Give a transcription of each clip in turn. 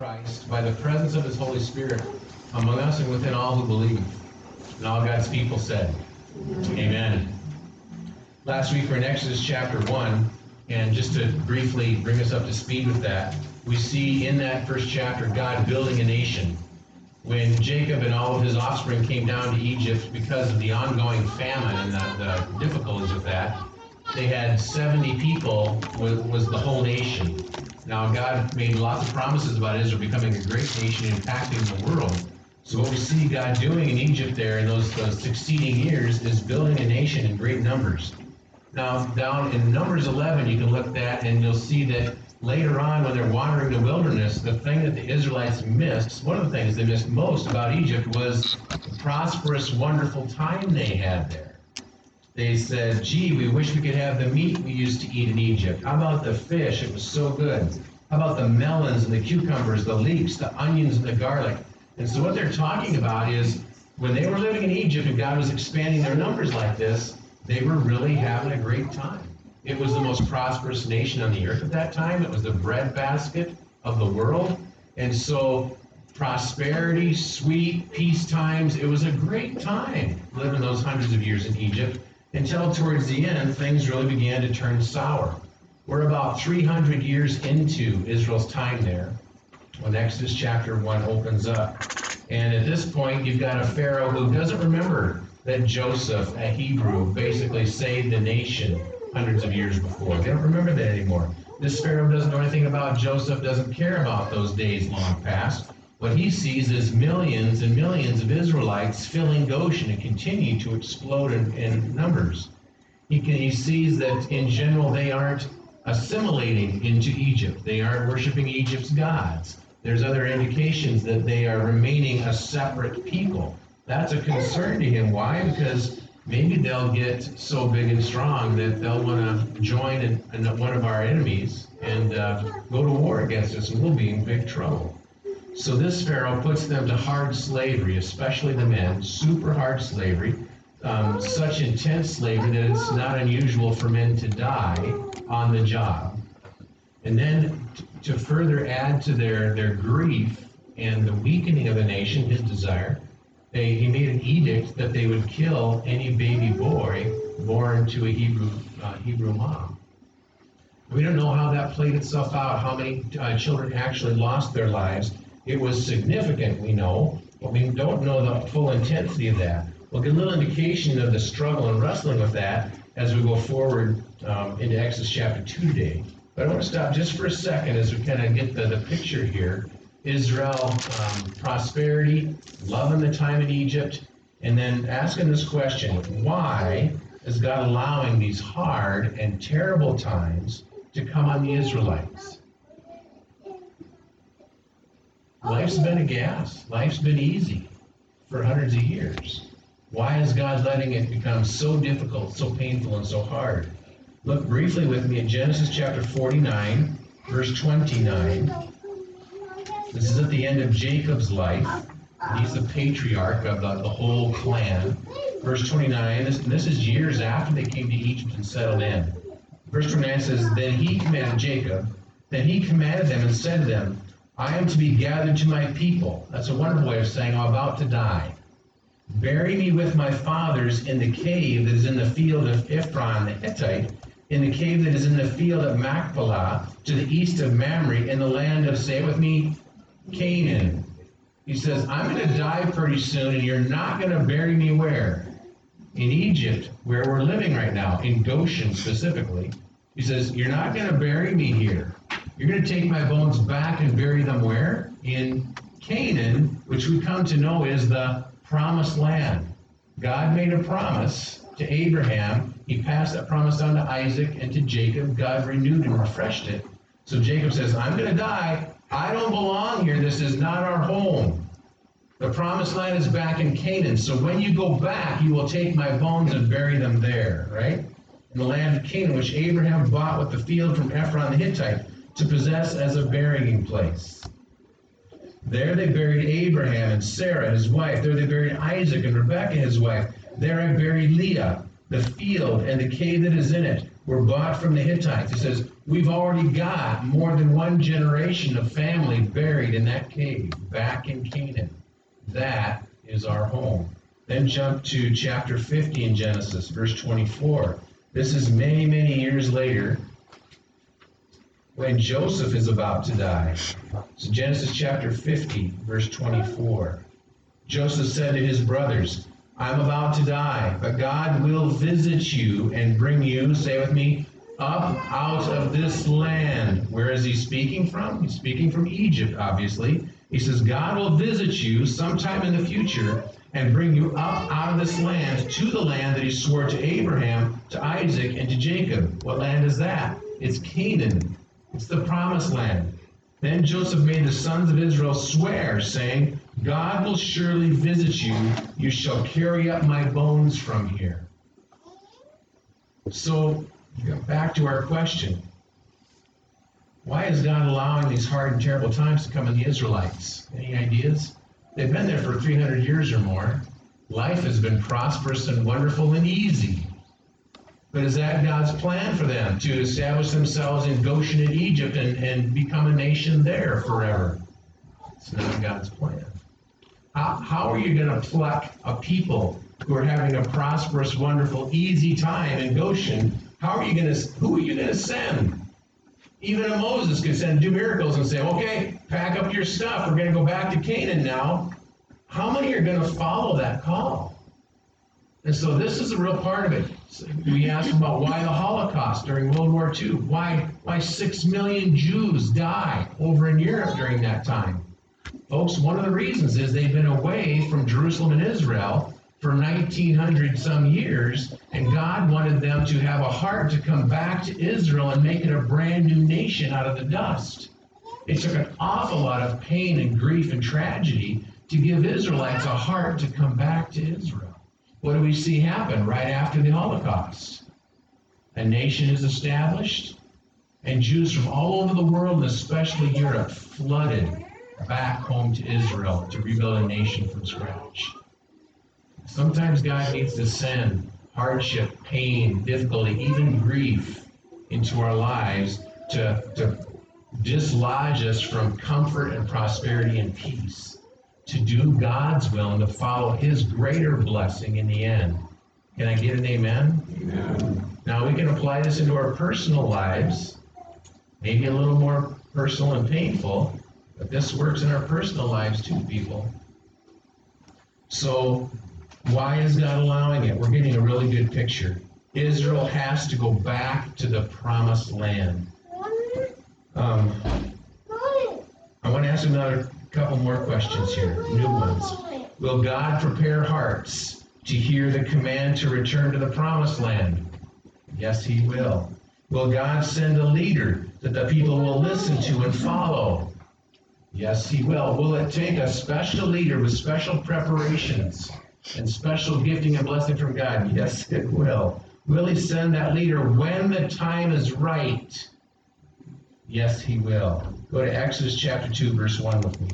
Christ by the presence of his Holy Spirit among us and within all who believe. And all God's people said, Amen. Last week we're in Exodus chapter 1, and just to briefly bring us up to speed with that, we see in that first chapter God building a nation. When Jacob and all of his offspring came down to Egypt because of the ongoing famine and the, the difficulties of that, they had 70 people, was, was the whole nation. Now, God made lots of promises about Israel becoming a great nation, impacting the world. So what we see God doing in Egypt there in those, those succeeding years is building a nation in great numbers. Now, down in Numbers 11, you can look at that and you'll see that later on when they're wandering the wilderness, the thing that the Israelites missed, one of the things they missed most about Egypt was the prosperous, wonderful time they had there. They said, gee, we wish we could have the meat we used to eat in Egypt. How about the fish? It was so good. How about the melons and the cucumbers, the leeks, the onions and the garlic? And so what they're talking about is when they were living in Egypt and God was expanding their numbers like this, they were really having a great time. It was the most prosperous nation on the earth at that time. It was the breadbasket of the world. And so prosperity, sweet, peace times, it was a great time living those hundreds of years in Egypt until towards the end, things really began to turn sour. We're about 300 years into Israel's time there when Exodus chapter 1 opens up. And at this point, you've got a Pharaoh who doesn't remember that Joseph, a Hebrew, basically saved the nation hundreds of years before. They don't remember that anymore. This Pharaoh doesn't know anything about Joseph, doesn't care about those days long past. What he sees is millions and millions of Israelites filling Goshen and continue to explode in, in numbers. He, can, he sees that in general they aren't assimilating into Egypt. They aren't worshiping Egypt's gods. There's other indications that they are remaining a separate people. That's a concern to him. Why? Because maybe they'll get so big and strong that they'll want to join in, one of our enemies and uh, go to war against us, and we'll be in big trouble. So this Pharaoh puts them to hard slavery, especially the men, super hard slavery, um, such intense slavery that it's not unusual for men to die on the job. And then to further add to their, their grief and the weakening of the nation, his desire, they, he made an edict that they would kill any baby boy born to a Hebrew, uh, Hebrew mom. We don't know how that played itself out, how many uh, children actually lost their lives. It was significant, we know, but we don't know the full intensity of that. We'll get a little indication of the struggle and wrestling with that as we go forward um, into Exodus chapter 2 today. But I want to stop just for a second as we kind of get the, the picture here. Israel, um, prosperity, loving the time in Egypt, and then asking this question why is God allowing these hard and terrible times to come on the Israelites? Life's been a gas, life's been easy for hundreds of years. Why is God letting it become so difficult, so painful, and so hard? Look briefly with me at Genesis chapter 49, verse 29. This is at the end of Jacob's life. He's the patriarch of the, the whole clan. Verse 29, this, this is years after they came to Egypt and settled in. Verse 29 says, Then he commanded Jacob, then he commanded them and said to them, I am to be gathered to my people. That's a wonderful way of saying I'm about to die. Bury me with my fathers in the cave that is in the field of Ephron the Hittite, in the cave that is in the field of Machpelah, to the east of Mamre, in the land of, say it with me, Canaan. He says, I'm going to die pretty soon, and you're not going to bury me where? In Egypt, where we're living right now, in Goshen specifically. He says, You're not going to bury me here. You're going to take my bones back and bury them where? In Canaan, which we come to know is the promised land. God made a promise to Abraham. He passed that promise on to Isaac and to Jacob. God renewed and refreshed it. So Jacob says, I'm going to die. I don't belong here. This is not our home. The promised land is back in Canaan. So when you go back, you will take my bones and bury them there, right? In the land of Canaan, which Abraham bought with the field from Ephron the Hittite to possess as a burying place. There they buried Abraham and Sarah, his wife. There they buried Isaac and Rebekah, his wife. There I buried Leah. The field and the cave that is in it were bought from the Hittites. He says, We've already got more than one generation of family buried in that cave back in Canaan. That is our home. Then jump to chapter 50 in Genesis, verse 24. This is many, many years later when Joseph is about to die. So Genesis chapter 50, verse 24. Joseph said to his brothers, I'm about to die, but God will visit you and bring you, say with me, up out of this land. Where is he speaking from? He's speaking from Egypt, obviously. He says, God will visit you sometime in the future and bring you up out of this land to the land that he swore to Abraham, to Isaac, and to Jacob. What land is that? It's Canaan. It's the promised land. Then Joseph made the sons of Israel swear, saying, God will surely visit you. You shall carry up my bones from here. So, back to our question. Why is God allowing these hard and terrible times to come in the Israelites? Any ideas? They've been there for 300 years or more. Life has been prosperous and wonderful and easy. But is that God's plan for them to establish themselves in Goshen in Egypt and, and become a nation there forever? It's not God's plan. How, how are you going to pluck a people who are having a prosperous, wonderful, easy time in Goshen? How are you going to, who are you going to send? Even a Moses could send do miracles and say, okay, pack up your stuff. We're going to go back to Canaan now. How many are going to follow that call? And so this is a real part of it. We asked about why the Holocaust during World War II. Why, why six million Jews died over in Europe during that time. Folks, one of the reasons is they've been away from Jerusalem and Israel for 1900 some years, and God wanted them to have a heart to come back to Israel and make it a brand new nation out of the dust. It took an awful lot of pain and grief and tragedy to give Israelites a heart to come back to Israel. What do we see happen right after the Holocaust? A nation is established, and Jews from all over the world, and especially Europe, flooded back home to Israel to rebuild a nation from scratch. Sometimes God needs to send hardship, pain, difficulty, even grief into our lives to, to dislodge us from comfort and prosperity and peace, to do God's will and to follow His greater blessing in the end. Can I get an amen? amen? Now we can apply this into our personal lives, maybe a little more personal and painful, but this works in our personal lives too, people. So why is God allowing it? We're getting a really good picture. Israel has to go back to the promised land. Um, I want to ask another couple more questions here, new ones. Will God prepare hearts to hear the command to return to the promised land? Yes, He will. Will God send a leader that the people will listen to and follow? Yes, He will. Will it take a special leader with special preparations? and special gifting and blessing from God? Yes, it will. Will He send that leader when the time is right? Yes, He will. Go to Exodus chapter 2, verse 1 with me.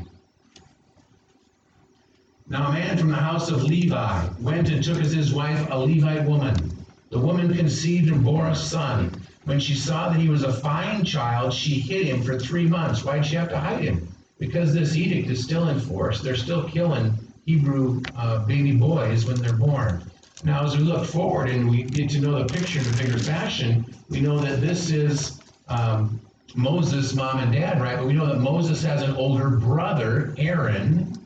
Now a man from the house of Levi went and took as his wife a Levite woman. The woman conceived and bore a son. When she saw that he was a fine child, she hid him for three months. Why'd she have to hide him? Because this edict is still in force. They're still killing Hebrew uh, baby boys when they're born. Now, as we look forward and we get to know the picture in a bigger fashion, we know that this is um, Moses' mom and dad, right? But we know that Moses has an older brother, Aaron,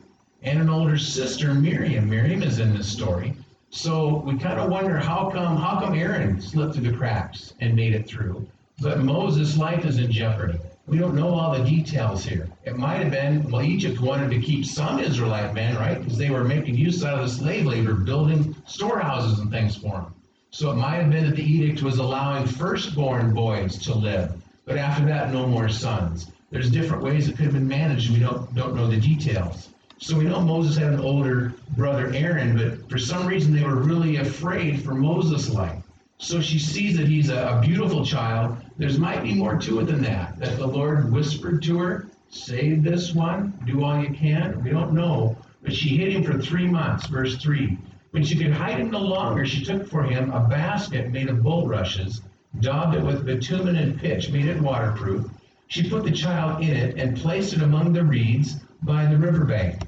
and an older sister, Miriam. Miriam is in this story. So we kind of wonder how come how come Aaron slipped through the cracks and made it through, but Moses' life is in jeopardy. We don't know all the details here. It might have been, well, Egypt wanted to keep some Israelite men, right? Because they were making use out of the slave labor, building storehouses and things for them. So it might have been that the edict was allowing firstborn boys to live, but after that, no more sons. There's different ways it could have been managed. We don't, don't know the details. So we know Moses had an older brother, Aaron, but for some reason they were really afraid for Moses' life. So she sees that he's a, a beautiful child. There's might be more to it than that. That the Lord whispered to her, save this one, do all you can. We don't know. But she hid him for three months, verse 3. When she could hide him no longer, she took for him a basket made of bulrushes, daubed it with bitumen and pitch, made it waterproof. She put the child in it and placed it among the reeds by the riverbank.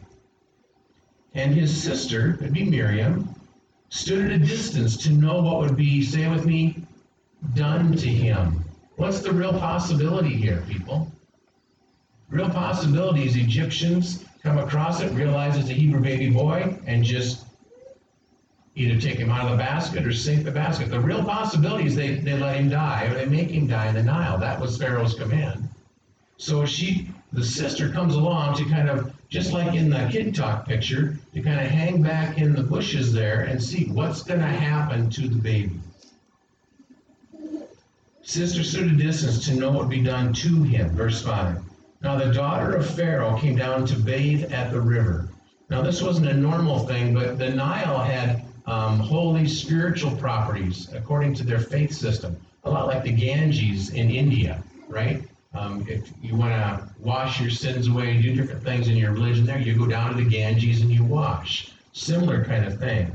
And his sister, would be Miriam, stood at a distance to know what would be, say with me, done to him. What's the real possibility here, people? Real possibility is Egyptians come across it, realize it's a Hebrew baby boy, and just either take him out of the basket or sink the basket. The real possibility is they, they let him die or they make him die in the Nile. That was Pharaoh's command. So she, the sister, comes along to kind of, just like in the kid talk picture, to kind of hang back in the bushes there and see what's going to happen to the baby. Sister stood a distance to know what would be done to him. Verse 5. Now the daughter of Pharaoh came down to bathe at the river. Now this wasn't a normal thing, but the Nile had um, holy spiritual properties according to their faith system, a lot like the Ganges in India, right? Um, if you want to wash your sins away, do different things in your religion there, you go down to the Ganges and you wash. Similar kind of thing.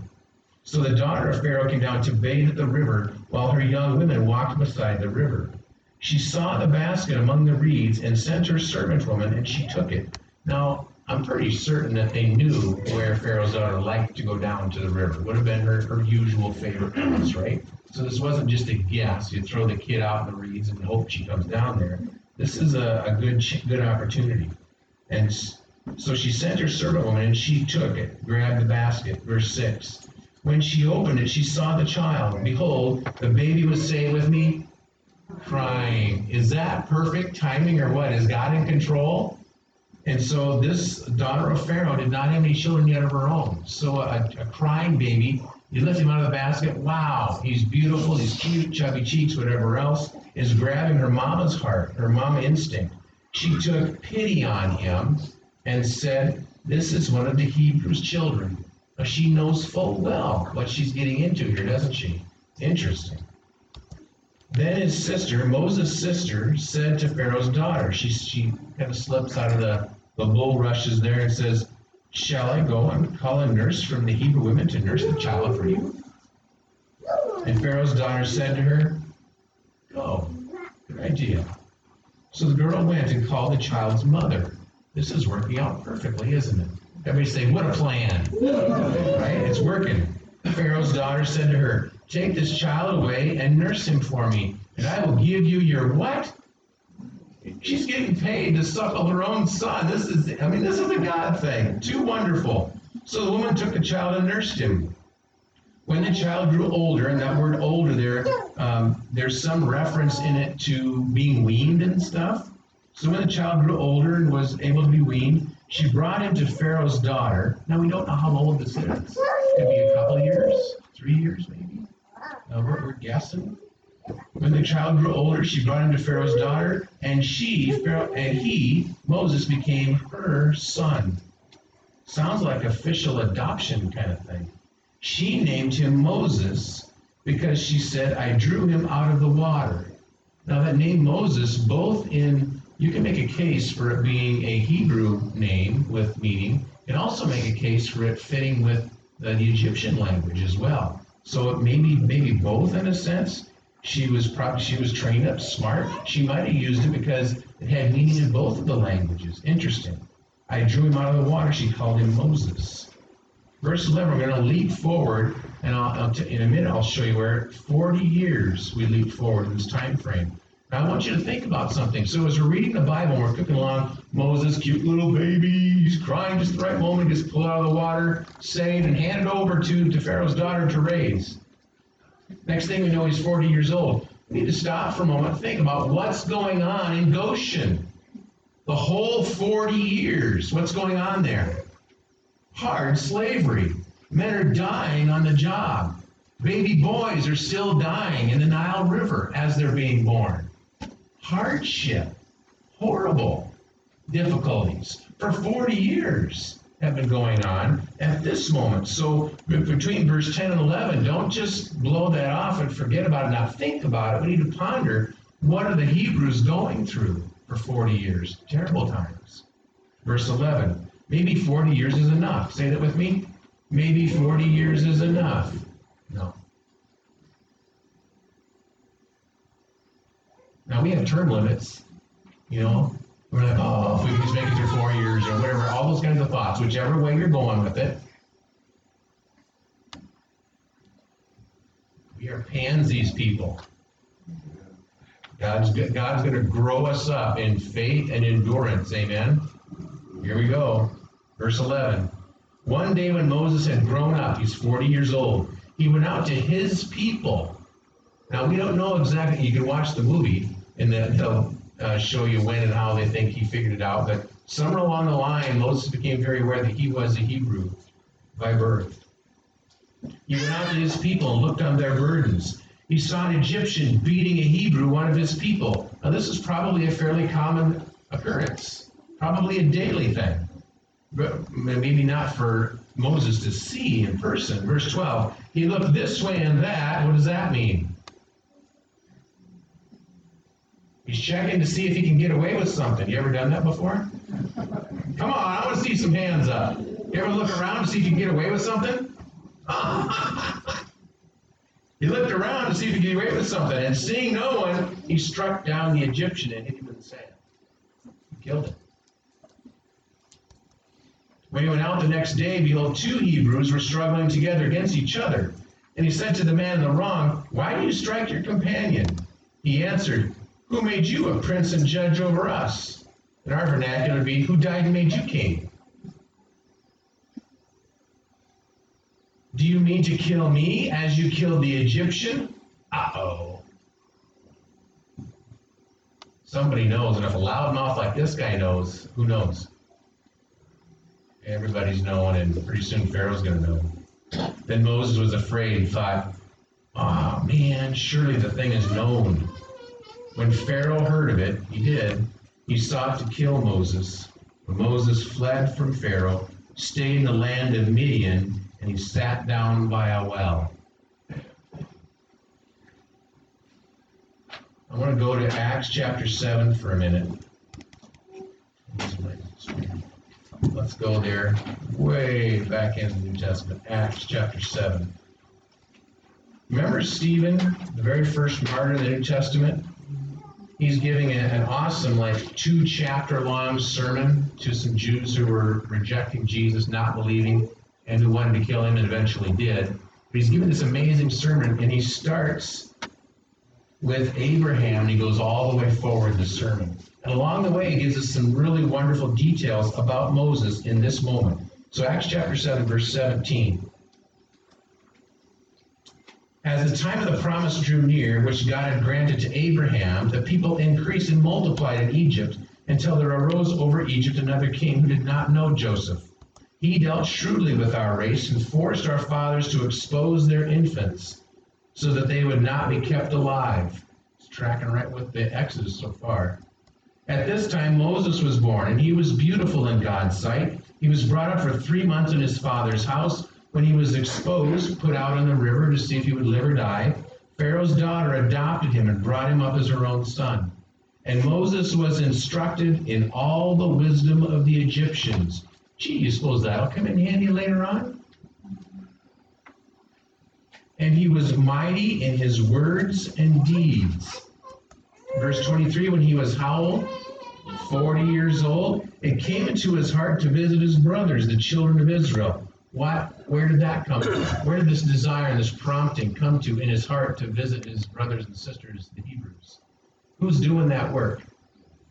So the daughter of Pharaoh came down to bathe at the river while her young women walked beside the river. She saw the basket among the reeds and sent her servant woman, and she took it. Now, I'm pretty certain that they knew where Pharaoh's daughter liked to go down to the river. Would have been her, her usual favorite place, right? So this wasn't just a guess. You throw the kid out in the reeds and hope she comes down there. This is a, a good good opportunity. And so she sent her servant woman, and she took it, grabbed the basket. Verse 6. When she opened it, she saw the child. Behold, the baby was, say with me, crying. Is that perfect timing or what? Is God in control? And so this daughter of Pharaoh did not have any children yet of her own. So a, a crying baby, you lift him out of the basket. Wow, he's beautiful, he's cute, chubby cheeks, whatever else, is grabbing her mama's heart, her mama instinct. She took pity on him and said, This is one of the Hebrews' children. She knows full well what she's getting into here, doesn't she? Interesting. Then his sister, Moses' sister, said to Pharaoh's daughter, she, she kind of slips out of the, the bulrushes there and says, Shall I go and call a nurse from the Hebrew women to nurse the child for you? And Pharaoh's daughter said to her, Go. Good idea. So the girl went and called the child's mother. This is working out perfectly, isn't it? Everybody say, what a plan. Right? It's working. Pharaoh's daughter said to her, Take this child away and nurse him for me, and I will give you your what? She's getting paid to suckle her own son. This is, I mean, this is a God thing. Too wonderful. So the woman took the child and nursed him. When the child grew older, and that word older there, um, there's some reference in it to being weaned and stuff. So when the child grew older and was able to be weaned, she brought him to Pharaoh's daughter. Now we don't know how old this is. Could be a couple years, three years maybe. We're guessing. When the child grew older, she brought him to Pharaoh's daughter, and she, Pharaoh, and he, Moses, became her son. Sounds like official adoption kind of thing. She named him Moses because she said, I drew him out of the water. Now, that name Moses, both in, you can make a case for it being a Hebrew name with meaning, and also make a case for it fitting with the Egyptian language as well. So maybe maybe both in a sense. She was probably she was trained up smart. She might have used it because it had meaning in both of the languages. Interesting. I drew him out of the water. She called him Moses. Verse 11, we're going to leap forward, and I'll, I'll t- in a minute I'll show you where 40 years we leap forward in this time frame. I want you to think about something. So as we're reading the Bible, we're cooking along, Moses, cute little baby, he's crying just the right moment, gets pulled out of the water, saved, and handed over to, to Pharaoh's daughter to raise. Next thing we know, he's 40 years old. We need to stop for a moment, think about what's going on in Goshen. The whole 40 years, what's going on there? Hard slavery. Men are dying on the job. Baby boys are still dying in the Nile River as they're being born hardship, horrible difficulties for 40 years have been going on at this moment. So between verse 10 and 11, don't just blow that off and forget about it. Now think about it. We need to ponder what are the Hebrews going through for 40 years? Terrible times. Verse 11, maybe 40 years is enough. Say that with me. Maybe 40 years is enough. No. Now we have term limits, you know. We're like, oh, if we can just make it through four years or whatever, all those kinds of thoughts, whichever way you're going with it. We are pansies people. God's, God's going to grow us up in faith and endurance. Amen. Here we go. Verse 11. One day when Moses had grown up, he's 40 years old, he went out to his people. Now, we don't know exactly, you can watch the movie, and then they'll uh, show you when and how they think he figured it out, but somewhere along the line, Moses became very aware that he was a Hebrew by birth. He went out to his people and looked on their burdens. He saw an Egyptian beating a Hebrew, one of his people. Now, this is probably a fairly common occurrence, probably a daily thing, but maybe not for Moses to see in person. Verse 12, he looked this way and that. What does that mean? He's checking to see if he can get away with something. You ever done that before? Come on, I want to see some hands up. You ever look around to see if you can get away with something? he looked around to see if he could get away with something, and seeing no one, he struck down the Egyptian and hit him in the sand. He killed him. When he went out the next day, behold, two Hebrews were struggling together against each other. And he said to the man in the wrong, Why do you strike your companion? He answered, Who made you a prince and judge over us? In our vernacular, would be, Who died and made you king? Do you mean to kill me as you killed the Egyptian? Uh oh. Somebody knows, and if a loudmouth like this guy knows, who knows? Everybody's knowing, and pretty soon Pharaoh's going to know. Then Moses was afraid and thought, oh man, surely the thing is known. When Pharaoh heard of it, he did, he sought to kill Moses. But Moses fled from Pharaoh, stayed in the land of Midian, and he sat down by a well. I want to go to Acts chapter 7 for a minute. Let's go there, way back in the New Testament, Acts chapter 7. Remember Stephen, the very first martyr in the New Testament? He's giving an awesome, like, two chapter long sermon to some Jews who were rejecting Jesus, not believing, and who wanted to kill him and eventually did. But he's giving this amazing sermon, and he starts with Abraham, and he goes all the way forward in the sermon. And along the way, he gives us some really wonderful details about Moses in this moment. So, Acts chapter 7, verse 17. As the time of the promise drew near, which God had granted to Abraham, the people increased and multiplied in Egypt until there arose over Egypt another king who did not know Joseph. He dealt shrewdly with our race and forced our fathers to expose their infants so that they would not be kept alive. It's tracking right with the Exodus so far. At this time, Moses was born, and he was beautiful in God's sight. He was brought up for three months in his father's house. When he was exposed, put out on the river to see if he would live or die, Pharaoh's daughter adopted him and brought him up as her own son. And Moses was instructed in all the wisdom of the Egyptians. Gee, you suppose that'll come in handy later on? And he was mighty in his words and deeds. Verse 23 When he was how old? 40 years old. It came into his heart to visit his brothers, the children of Israel. What? Where did that come from? Where did this desire and this prompting come to in his heart to visit his brothers and sisters, the Hebrews? Who's doing that work?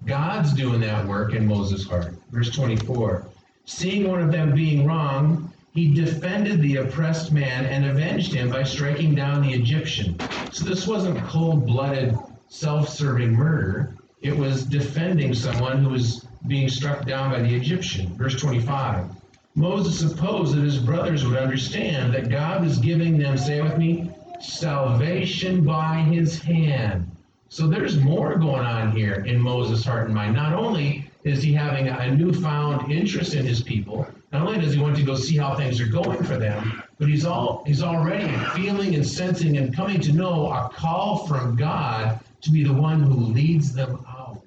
God's doing that work in Moses' heart. Verse 24. Seeing one of them being wrong, he defended the oppressed man and avenged him by striking down the Egyptian. So this wasn't cold blooded self serving murder, it was defending someone who was being struck down by the Egyptian. Verse 25. Moses supposed that his brothers would understand that God was giving them, say with me, salvation by his hand. So there's more going on here in Moses' heart and mind. Not only is he having a newfound interest in his people, not only does he want to go see how things are going for them, but he's all he's already feeling and sensing and coming to know a call from God to be the one who leads them out.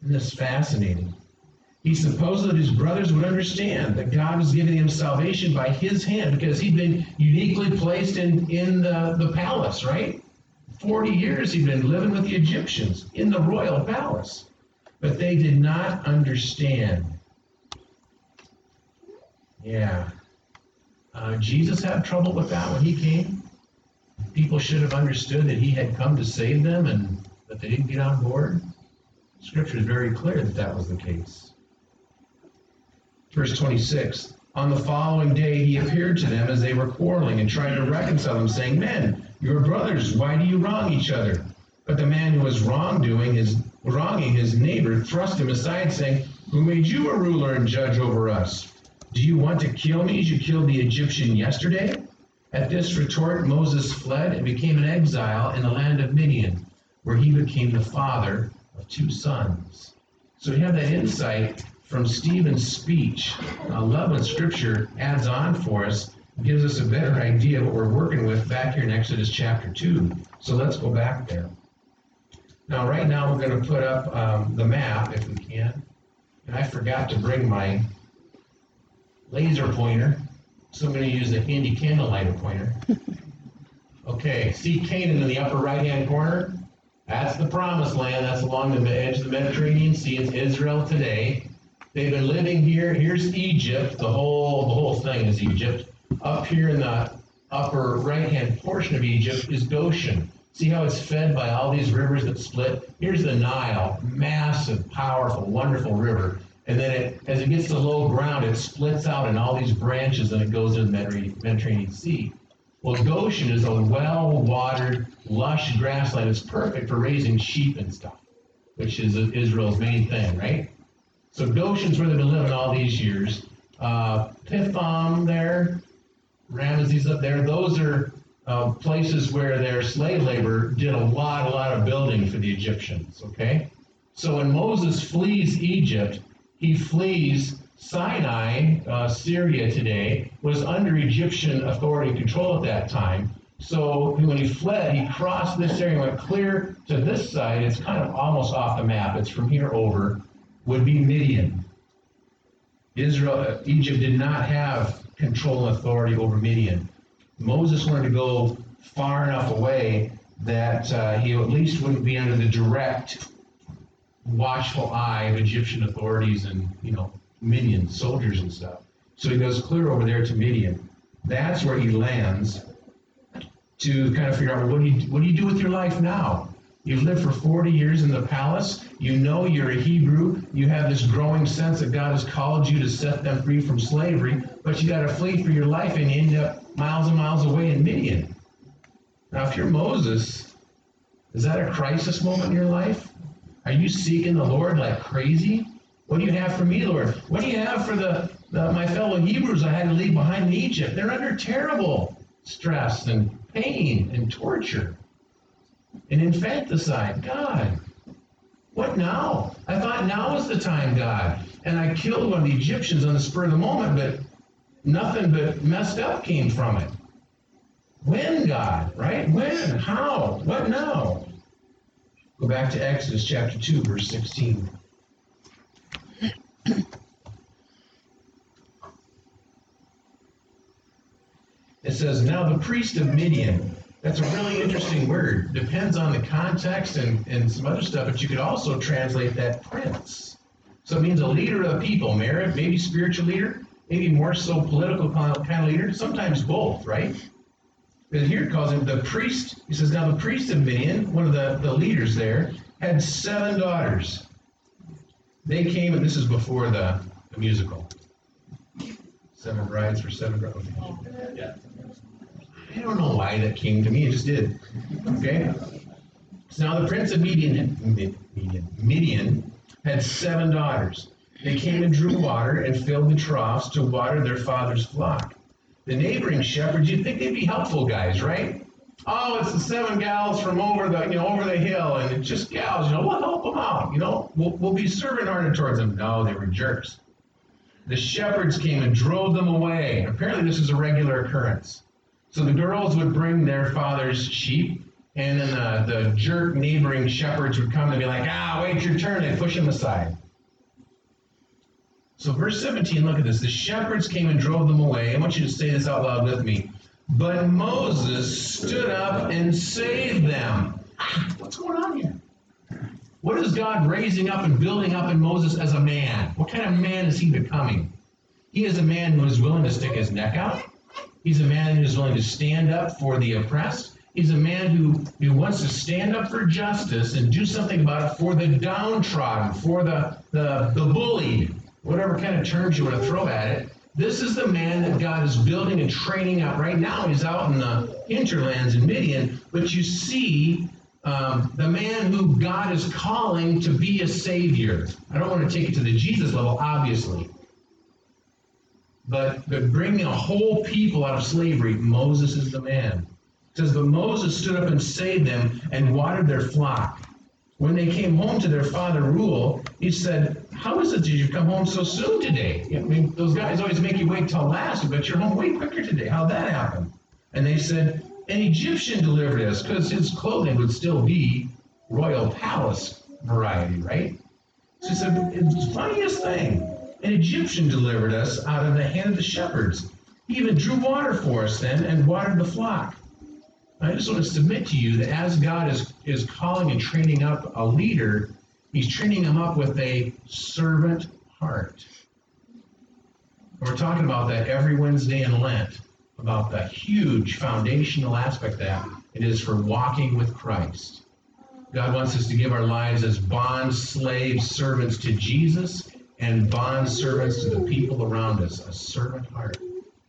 Isn't this fascinating? He supposed that his brothers would understand that God was giving him salvation by his hand because he'd been uniquely placed in, in the, the palace, right? 40 years he'd been living with the Egyptians in the royal palace. But they did not understand. Yeah. Uh, Jesus had trouble with that when he came. People should have understood that he had come to save them and that they didn't get on board. Scripture is very clear that that was the case. Verse 26 On the following day, he appeared to them as they were quarreling and tried to reconcile them, saying, Men, you are brothers. Why do you wrong each other? But the man who was wrongdoing his wronging his neighbor thrust him aside, saying, Who made you a ruler and judge over us? Do you want to kill me as you killed the Egyptian yesterday? At this retort, Moses fled and became an exile in the land of Midian, where he became the father of two sons. So we have that insight from Stephen's speech. I love when Scripture adds on for us, gives us a better idea of what we're working with back here in Exodus chapter 2. So let's go back there. Now, right now, we're going to put up um, the map, if we can. And I forgot to bring my laser pointer. So I'm going to use the handy candlelighter pointer. Okay, see Canaan in the upper right-hand corner? That's the promised land. That's along the edge of the Mediterranean Sea. It's Israel today. They've been living here. Here's Egypt. The whole the whole thing is Egypt. Up here in the upper right-hand portion of Egypt is Goshen. See how it's fed by all these rivers that split? Here's the Nile, massive, powerful, wonderful river. And then it, as it gets to low ground, it splits out in all these branches and it goes into the Mediterranean Sea. Well, Goshen is a well-watered, lush grassland. It's perfect for raising sheep and stuff, which is Israel's main thing, right? So Goshen's where they've been living all these years. Uh, Pithom there, Ramesses up there, those are uh, places where their slave labor did a lot, a lot of building for the Egyptians, okay? So when Moses flees Egypt, he flees Sinai, uh, Syria today, was under Egyptian authority and control at that time. So when he fled, he crossed this area, and went clear to this side. It's kind of almost off the map. It's from here over, would be Midian. Israel, Egypt did not have control and authority over Midian. Moses wanted to go far enough away that uh, he at least wouldn't be under the direct watchful eye of Egyptian authorities and, you know, Midian soldiers and stuff. So he goes clear over there to Midian. That's where he lands to kind of figure out what do you what do you do with your life now? You've lived for 40 years in the palace. You know you're a Hebrew. You have this growing sense that God has called you to set them free from slavery, but you got to flee for your life and you end up miles and miles away in Midian. Now, if you're Moses, is that a crisis moment in your life? Are you seeking the Lord like crazy? What do you have for me, Lord? What do you have for the, the my fellow Hebrews I had to leave behind in Egypt? They're under terrible stress and pain and torture and infanticide. God, what now? I thought now was the time, God. And I killed one of the Egyptians on the spur of the moment, but nothing but messed up came from it. When, God, right? When? How? What now? Go back to Exodus chapter 2, verse 16. It says, Now the priest of Midian. That's a really interesting word. Depends on the context and, and some other stuff, but you could also translate that prince. So it means a leader of the people, merit, maybe spiritual leader, maybe more so political kind of leader, sometimes both, right? But here it calls him the priest. He says, Now the priest of Midian, one of the, the leaders there, had seven daughters. They came, and this is before the, the musical. Seven brides for seven brides. Oh. Yeah. I don't know why that came to me, it just did. Okay? So now the prince of Midian, Midian, Midian had seven daughters. They came and drew water and filled the troughs to water their father's flock. The neighboring shepherds, you'd think they'd be helpful guys, right? Oh, it's the seven gals from over the, you know, over the hill, and it's just gals, you know, we'll help them out, you know, we'll, we'll be servant-hearted towards them. No, they were jerks. The shepherds came and drove them away. Apparently, this is a regular occurrence. So the girls would bring their father's sheep, and then the, the jerk neighboring shepherds would come and be like, ah, wait your turn, and push them aside. So verse 17, look at this. The shepherds came and drove them away. I want you to say this out loud with me. But Moses stood up and saved them. What's going on here? What is God raising up and building up in Moses as a man? What kind of man is he becoming? He is a man who is willing to stick his neck out. He's a man who is willing to stand up for the oppressed. He's a man who, who wants to stand up for justice and do something about it for the downtrodden, for the, the, the bullied, whatever kind of terms you want to throw at it. This is the man that God is building and training up. Right now, he's out in the hinterlands in Midian, but you see um, the man who God is calling to be a savior. I don't want to take it to the Jesus level, obviously. But, but bringing a whole people out of slavery, Moses is the man. It says, But Moses stood up and saved them and watered their flock. When they came home to their father Reuel, he said, How is it that you come home so soon today? I mean, those guys always make you wait till last, but you're home way quicker today. How'd that happen? And they said, An Egyptian delivered us, because his clothing would still be royal palace variety, right? So he said, It's the funniest thing. An Egyptian delivered us out of the hand of the shepherds. He even drew water for us then and watered the flock. I just want to submit to you that as God is, is calling and training up a leader, he's training him up with a servant heart. And we're talking about that every Wednesday in Lent, about the huge foundational aspect that it is for walking with Christ. God wants us to give our lives as bond slave servants to Jesus and bond servants to the people around us, a servant heart.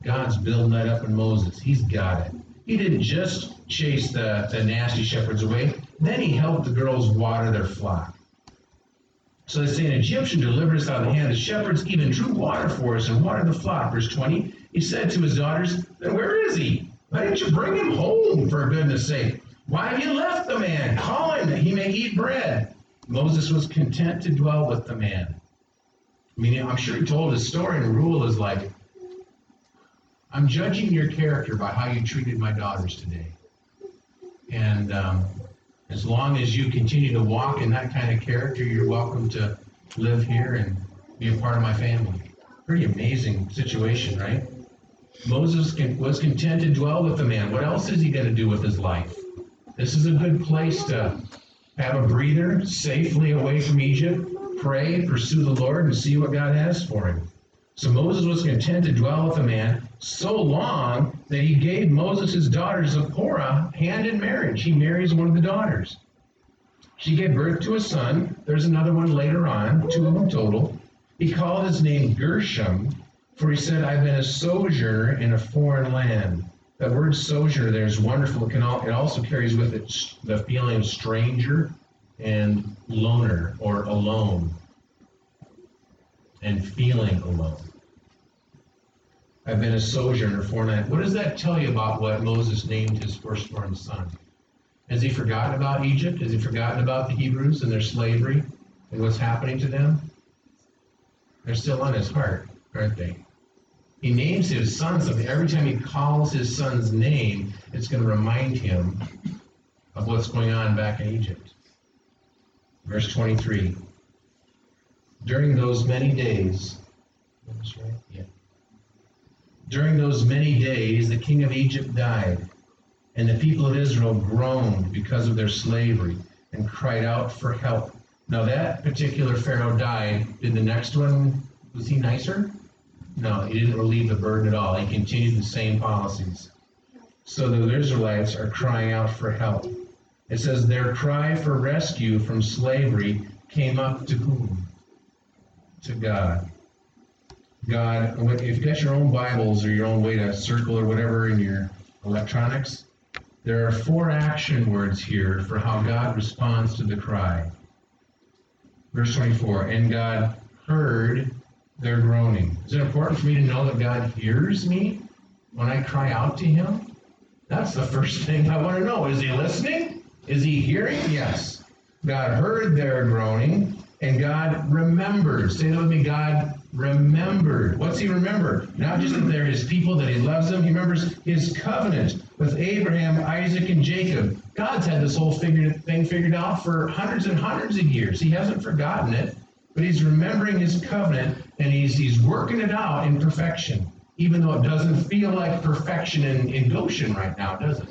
God's building that up in Moses. He's got it. He didn't just chase the, the nasty shepherds away, then he helped the girls water their flock. So they say an Egyptian delivered us out of the hand of the shepherds, even drew water for us and watered the flock. Verse 20, he said to his daughters, Then where is he? Why didn't you bring him home, for goodness sake? Why have you left the man? Call him that he may eat bread. Moses was content to dwell with the man. I mean, I'm sure he told his story, and Reuel is like, I'm judging your character by how you treated my daughters today. And um, as long as you continue to walk in that kind of character, you're welcome to live here and be a part of my family. Pretty amazing situation, right? Moses was content to dwell with the man. What else is he going to do with his life? This is a good place to have a breather safely away from Egypt, pray, pursue the Lord, and see what God has for him. So Moses was content to dwell with a man so long that he gave Moses his daughter Zipporah hand in marriage. He marries one of the daughters. She gave birth to a son. There's another one later on, two of them total. He called his name Gershom, for he said, I've been a sojourner in a foreign land. That word sojourner there is wonderful. It, can all, it also carries with it the feeling of stranger and loner or alone and feeling alone. I've been a sojourner for night. What does that tell you about what Moses named his firstborn son? Has he forgotten about Egypt? Has he forgotten about the Hebrews and their slavery and what's happening to them? They're still on his heart, aren't they? He names his son something. Every time he calls his son's name, it's going to remind him of what's going on back in Egypt. Verse 23. During those many days. During those many days, the king of Egypt died, and the people of Israel groaned because of their slavery and cried out for help. Now, that particular Pharaoh died. Did the next one, was he nicer? No, he didn't relieve the burden at all. He continued the same policies. So the Israelites are crying out for help. It says, Their cry for rescue from slavery came up to whom? To God. God, if you've got your own Bibles or your own way to circle or whatever in your electronics, there are four action words here for how God responds to the cry. Verse 24, and God heard their groaning. Is it important for me to know that God hears me when I cry out to Him? That's the first thing I want to know. Is He listening? Is He hearing? Yes. God heard their groaning, and God remembered. Say that with me. God remembered. What's he remember? Not just that they're his people, that he loves them. He remembers his covenant with Abraham, Isaac, and Jacob. God's had this whole thing figured out for hundreds and hundreds of years. He hasn't forgotten it, but he's remembering his covenant and he's, he's working it out in perfection. even though it doesn't feel like perfection in, in Goshen right now, does it?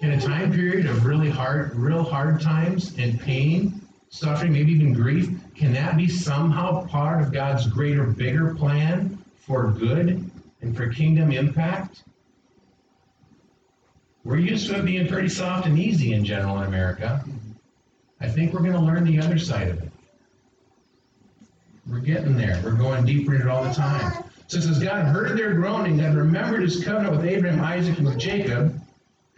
In a time period of really hard, real hard times and pain, suffering, maybe even grief, can that be somehow part of God's greater, bigger plan for good and for kingdom impact? We're used to it being pretty soft and easy in general in America. I think we're going to learn the other side of it. We're getting there. We're going deeper in it all the time. So it says, God heard their groaning and remembered his covenant with Abraham, Isaac, and with Jacob.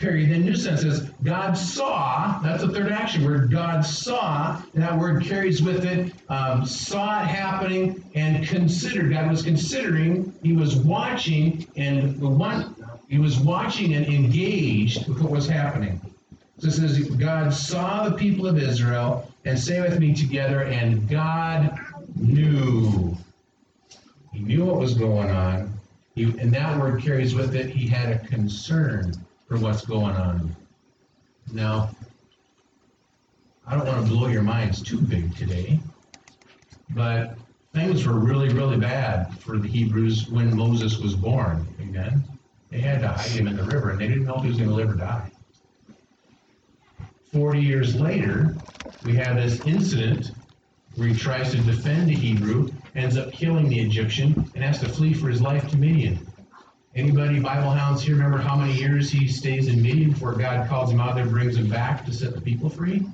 Period. Then New Sense says, God saw, that's the third action word, God saw, and that word carries with it, um, saw it happening and considered. God was considering, he was watching, and the one, he was watching and engaged with what was happening. So it says, God saw the people of Israel, and say with me together, and God knew. He knew what was going on. He, and that word carries with it, he had a concern for what's going on. Now, I don't want to blow your minds too big today, but things were really, really bad for the Hebrews when Moses was born. Amen. They had to hide him in the river, and they didn't know if he was going to live or die. Forty years later, we have this incident where he tries to defend a Hebrew, ends up killing the Egyptian, and has to flee for his life to Midian. Anybody Bible hounds here remember how many years he stays in Midian before God calls him out there and brings him back to set the people free?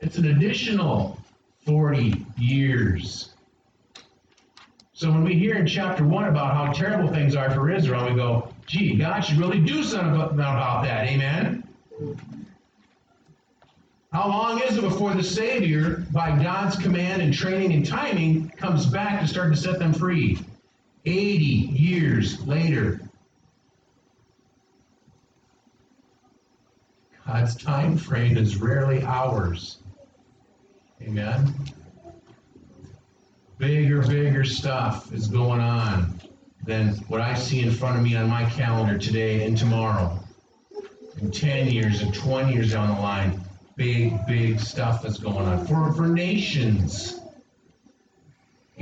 It's an additional 40 years. So when we hear in chapter 1 about how terrible things are for Israel, we go, gee, God should really do something about that. Amen? How long is it before the Savior, by God's command and training and timing, comes back to start to set them free? 80 years later. God's time frame is rarely ours. Amen. Bigger, bigger stuff is going on than what I see in front of me on my calendar today and tomorrow. In 10 years and 20 years down the line, big, big stuff is going on for, for nations.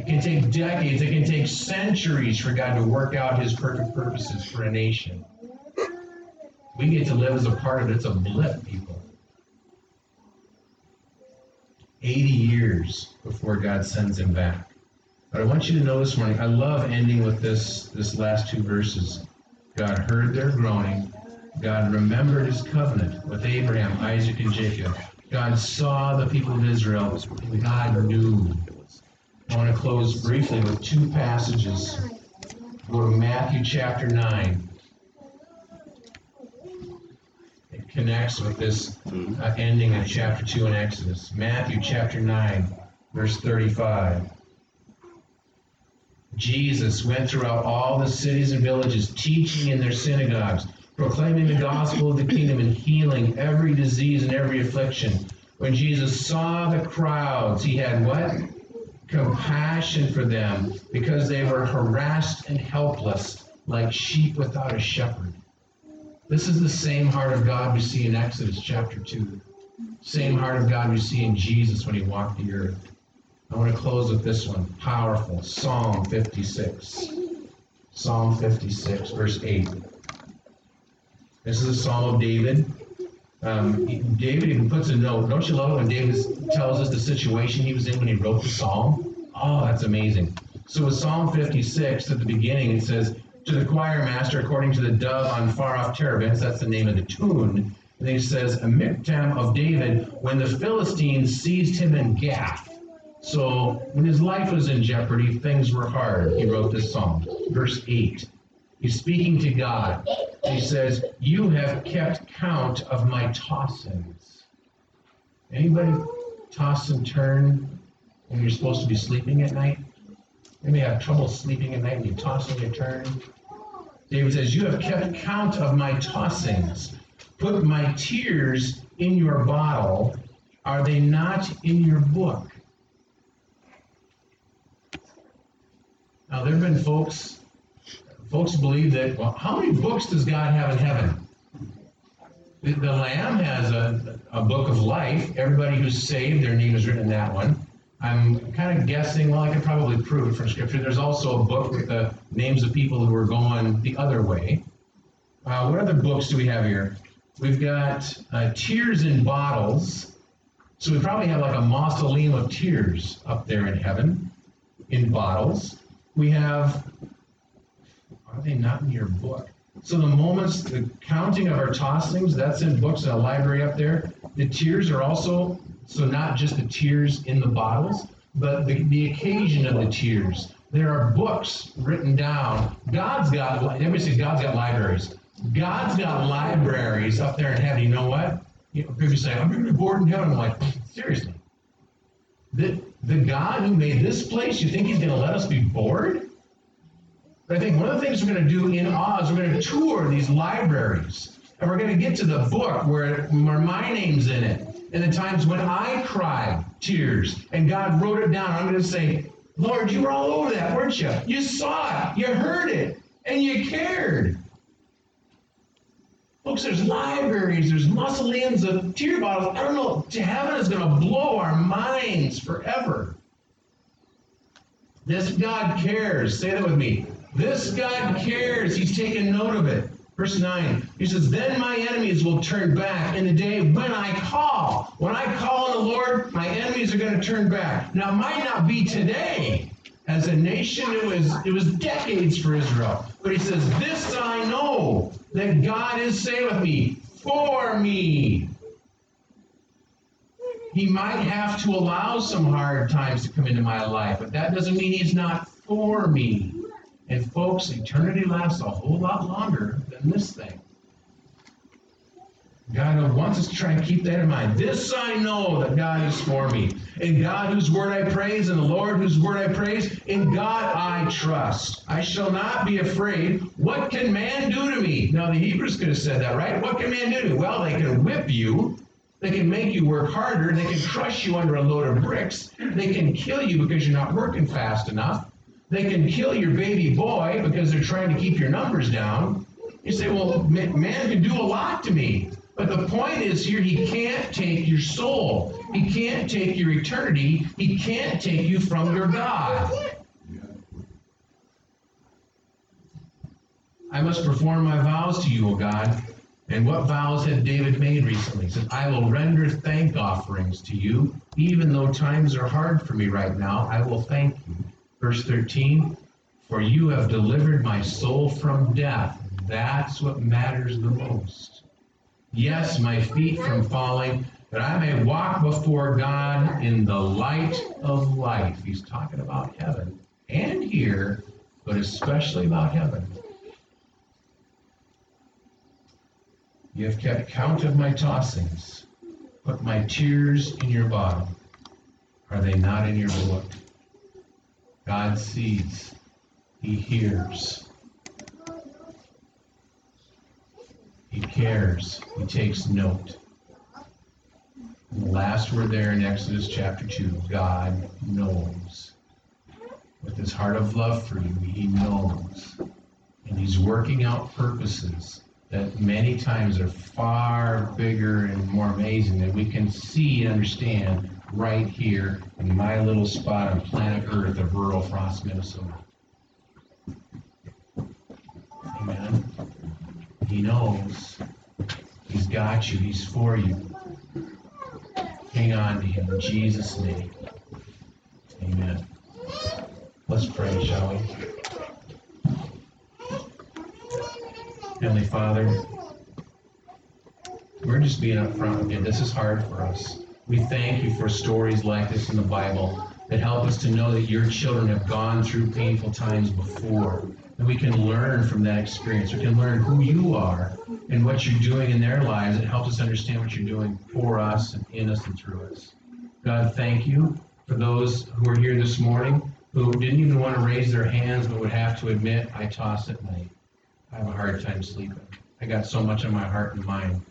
It can take decades, it can take centuries for God to work out his perfect purposes for a nation. We get to live as a part of it. It's a blip, people. 80 years before God sends him back. But I want you to know this morning, I love ending with this, this last two verses. God heard their groaning. God remembered his covenant with Abraham, Isaac, and Jacob. God saw the people of Israel. God knew I want to close briefly with two passages. Go to Matthew chapter 9. It connects with this uh, ending of chapter 2 in Exodus. Matthew chapter 9, verse 35. Jesus went throughout all the cities and villages, teaching in their synagogues, proclaiming the gospel of the kingdom, and healing every disease and every affliction. When Jesus saw the crowds, he had what? Compassion for them because they were harassed and helpless like sheep without a shepherd. This is the same heart of God we see in Exodus chapter 2. Same heart of God we see in Jesus when he walked the earth. I want to close with this one. Powerful. Psalm 56. Psalm 56, verse 8. This is a psalm of David. Um, David even puts a note. Don't you love it when David tells us the situation he was in when he wrote the psalm? Oh, that's amazing. So with Psalm 56 at the beginning, it says, To the choir master, according to the dove on far off terebinths, that's the name of the tune. And he says, A miktam of David, when the Philistines seized him in Gath. So when his life was in jeopardy, things were hard. He wrote this psalm. Verse 8. He's speaking to God. He says, You have kept count of my tossings. Anybody toss and turn when you're supposed to be sleeping at night? You may have trouble sleeping at night and you toss and you turn. David says, You have kept count of my tossings. Put my tears in your bottle. Are they not in your book? Now, there have been folks folks believe that, well, how many books does God have in heaven? The, the Lamb has a, a book of life. Everybody who's saved, their name is written in that one. I'm kind of guessing, well, I could probably prove it from scripture. There's also a book with the names of people who are going the other way. Uh, what other books do we have here? We've got uh, Tears in Bottles. So we probably have like a mausoleum of tears up there in heaven in bottles. We have, are they not in your book? So the moments, the counting of our tossings, that's in books in a library up there. The tears are also, so not just the tears in the bottles, but the, the occasion of the tears. There are books written down. God's got, everybody says God's got libraries. God's got libraries up there in heaven. You know what? You know, people say, I'm going to be bored in heaven. I'm like, seriously? The, the God who made this place, you think he's going to let us be bored? But I think one of the things we're going to do in Oz, we're going to tour these libraries. And we're going to get to the book where, where my name's in it. And the times when I cried tears and God wrote it down. I'm going to say, Lord, you were all over that, weren't you? You saw it, you heard it, and you cared. Folks, there's libraries, there's mausoleums of tear bottles. I don't know, heaven is going to blow our minds forever. This God cares. Say that with me. This God cares. He's taken note of it. Verse 9, he says, Then my enemies will turn back in the day when I call. When I call on the Lord, my enemies are going to turn back. Now, it might not be today. As a nation, it was it was decades for Israel. But he says, This I know that God is saying with me, for me. He might have to allow some hard times to come into my life, but that doesn't mean he's not for me. And folks, eternity lasts a whole lot longer than this thing. God wants us to try and keep that in mind. This I know that God is for me. In God whose word I praise, and the Lord whose word I praise, in God I trust. I shall not be afraid. What can man do to me? Now the Hebrews could have said that, right? What can man do to me? Well, they can whip you. They can make you work harder. They can crush you under a load of bricks. They can kill you because you're not working fast enough. They can kill your baby boy because they're trying to keep your numbers down. You say, well, man can do a lot to me. But the point is here, he can't take your soul. He can't take your eternity. He can't take you from your God. I must perform my vows to you, O God. And what vows had David made recently? He said, I will render thank offerings to you, even though times are hard for me right now. I will thank you. Verse 13, for you have delivered my soul from death. That's what matters the most. Yes, my feet from falling, that I may walk before God in the light of life. He's talking about heaven and here, but especially about heaven. You have kept count of my tossings, put my tears in your bottle. Are they not in your book? God sees, He hears. He cares. He takes note. The last word there in Exodus chapter 2 God knows. With his heart of love for you, he knows. And he's working out purposes that many times are far bigger and more amazing that we can see and understand right here in my little spot on planet Earth of rural Frost, Minnesota. Amen. He knows. He's got you. He's for you. Hang on to him in Jesus' name. Amen. Let's pray, shall we? Heavenly Father, we're just being upfront with you. This is hard for us. We thank you for stories like this in the Bible that help us to know that your children have gone through painful times before and we can learn from that experience. We can learn who you are and what you're doing in their lives. It helps us understand what you're doing for us and in us and through us. God, thank you for those who are here this morning who didn't even want to raise their hands but would have to admit, I toss at night. I have a hard time sleeping. I got so much on my heart and mind.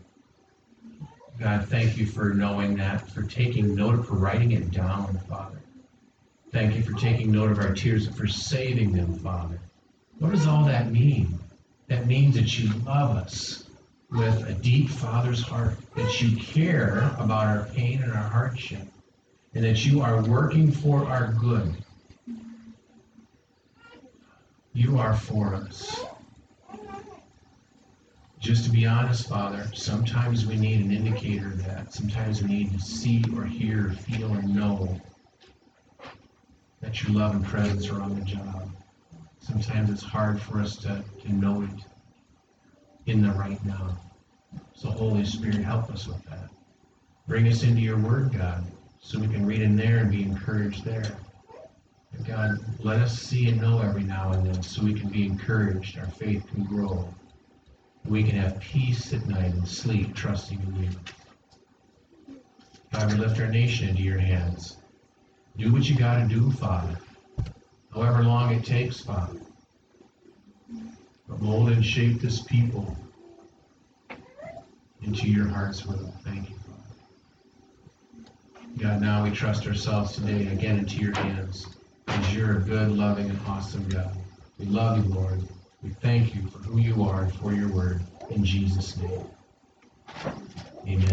God, thank you for knowing that, for taking note, of, for writing it down, Father. Thank you for taking note of our tears and for saving them, Father. What does all that mean? That means that you love us with a deep Father's heart, that you care about our pain and our hardship. and that you are working for our good. You are for us. Just to be honest, Father, sometimes we need an indicator of that. Sometimes we need to see or hear, feel, or know that your love and presence are on the job. Sometimes it's hard for us to, to know it in the right now. So, Holy Spirit, help us with that. Bring us into your word, God, so we can read in there and be encouraged there. And God, let us see and know every now and then so we can be encouraged, our faith can grow. We can have peace at night and sleep trusting in you. God, we lift our nation into your hands. Do what you got to do, Father. However long it takes, Father. But mold and shape this people into your heart's will. Thank you, Father. God, now we trust ourselves today again into your hands because you're a good, loving, and awesome God. We love you, Lord. We thank you for who you are and for your word. In Jesus' name. Amen.